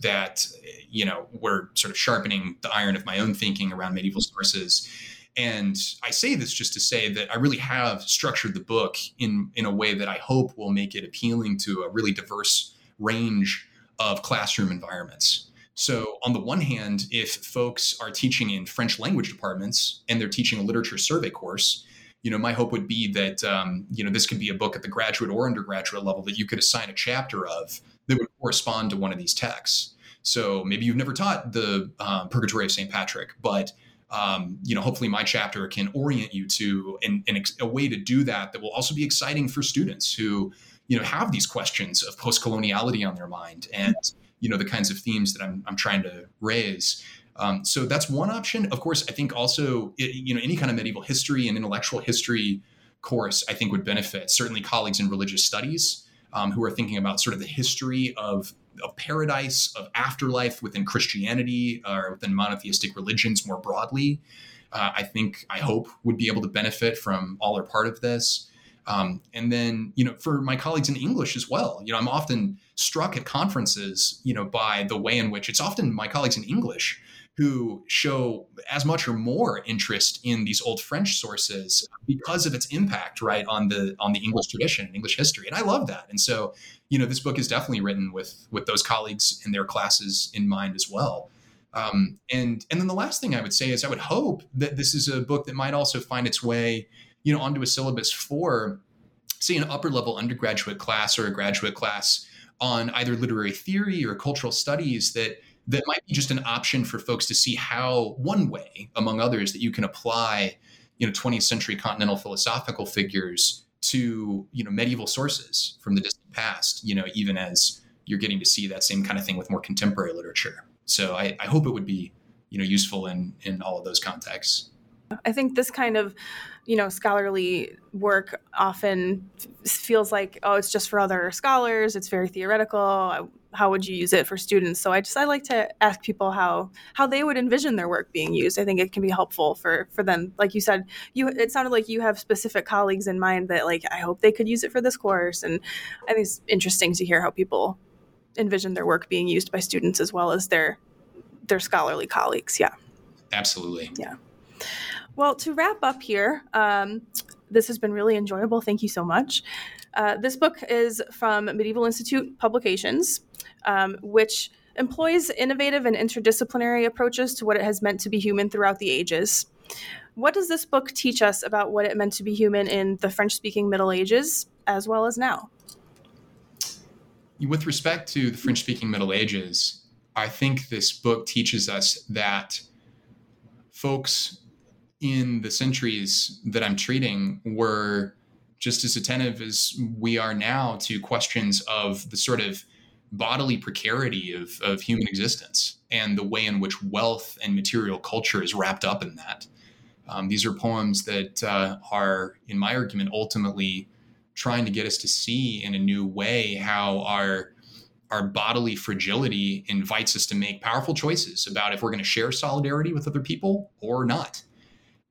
that, you know, were sort of sharpening the iron of my own thinking around medieval sources. And I say this just to say that I really have structured the book in, in a way that I hope will make it appealing to a really diverse range of classroom environments. So, on the one hand, if folks are teaching in French language departments and they're teaching a literature survey course, you know, my hope would be that um, you know this could be a book at the graduate or undergraduate level that you could assign a chapter of that would correspond to one of these texts. So maybe you've never taught the uh, Purgatory of St. Patrick, but um, you know, hopefully my chapter can orient you to an, an a way to do that that will also be exciting for students who, you know, have these questions of post-coloniality on their mind and, you know, the kinds of themes that I'm, I'm trying to raise. Um, so that's one option. Of course, I think also, it, you know, any kind of medieval history and intellectual history course, I think would benefit certainly colleagues in religious studies um, who are thinking about sort of the history of of paradise, of afterlife within Christianity or within monotheistic religions more broadly. Uh, I think, I hope, would be able to benefit from all or part of this. Um, and then, you know, for my colleagues in English as well, you know, I'm often struck at conferences, you know, by the way in which it's often my colleagues in English who show as much or more interest in these old French sources because of its impact, right, on the on the English tradition, and English history, and I love that. And so, you know, this book is definitely written with with those colleagues in their classes in mind as well. Um, and and then the last thing I would say is I would hope that this is a book that might also find its way, you know, onto a syllabus for, say, an upper level undergraduate class or a graduate class on either literary theory or cultural studies that that might be just an option for folks to see how one way among others that you can apply you know 20th century continental philosophical figures to you know medieval sources from the distant past you know even as you're getting to see that same kind of thing with more contemporary literature so i, I hope it would be you know useful in in all of those contexts I think this kind of, you know, scholarly work often feels like, oh, it's just for other scholars. It's very theoretical how would you use it for students? So i just i like to ask people how how they would envision their work being used. I think it can be helpful for for them. Like you said you it sounded like you have specific colleagues in mind that like i hope they could use it for this course. And i think it's interesting to hear how people envision their work being used by students as well as their their scholarly colleagues. Yeah. Absolutely. Yeah. Well to wrap up here um, this has been really enjoyable. Thank you so much uh, this book is from Medieval Institute Publications, um, which employs innovative and interdisciplinary approaches to what it has meant to be human throughout the ages. What does this book teach us about what it meant to be human in the French speaking Middle Ages as well as now? With respect to the French speaking Middle Ages, I think this book teaches us that folks in the centuries that I'm treating were just as attentive as we are now to questions of the sort of bodily precarity of, of human existence and the way in which wealth and material culture is wrapped up in that. Um, these are poems that uh, are, in my argument, ultimately trying to get us to see in a new way how our our bodily fragility invites us to make powerful choices about if we're going to share solidarity with other people or not.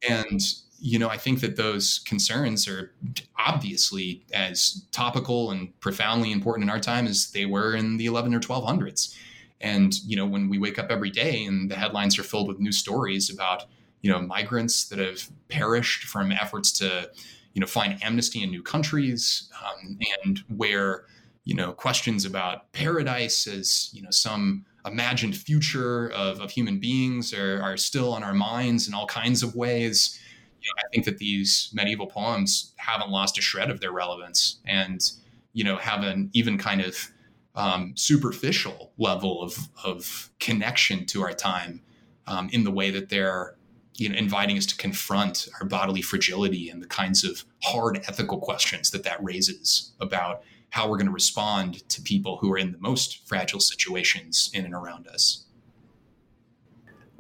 And you know, I think that those concerns are obviously as topical and profoundly important in our time as they were in the 11 or 1200s. And, you know, when we wake up every day and the headlines are filled with new stories about, you know, migrants that have perished from efforts to, you know, find amnesty in new countries um, and where, you know, questions about paradise as, you know, some imagined future of, of human beings are, are still on our minds in all kinds of ways you know, I think that these medieval poems haven't lost a shred of their relevance and, you know, have an even kind of um, superficial level of, of connection to our time um, in the way that they're, you know, inviting us to confront our bodily fragility and the kinds of hard ethical questions that that raises about how we're going to respond to people who are in the most fragile situations in and around us.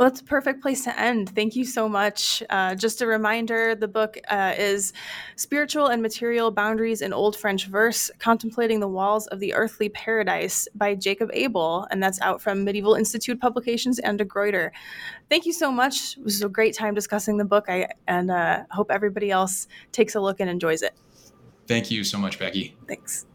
Well, that's a perfect place to end. Thank you so much. Uh, just a reminder the book uh, is Spiritual and Material Boundaries in Old French Verse Contemplating the Walls of the Earthly Paradise by Jacob Abell. And that's out from Medieval Institute Publications and De Gruyter. Thank you so much. It was a great time discussing the book. I and uh, hope everybody else takes a look and enjoys it. Thank you so much, Becky. Thanks.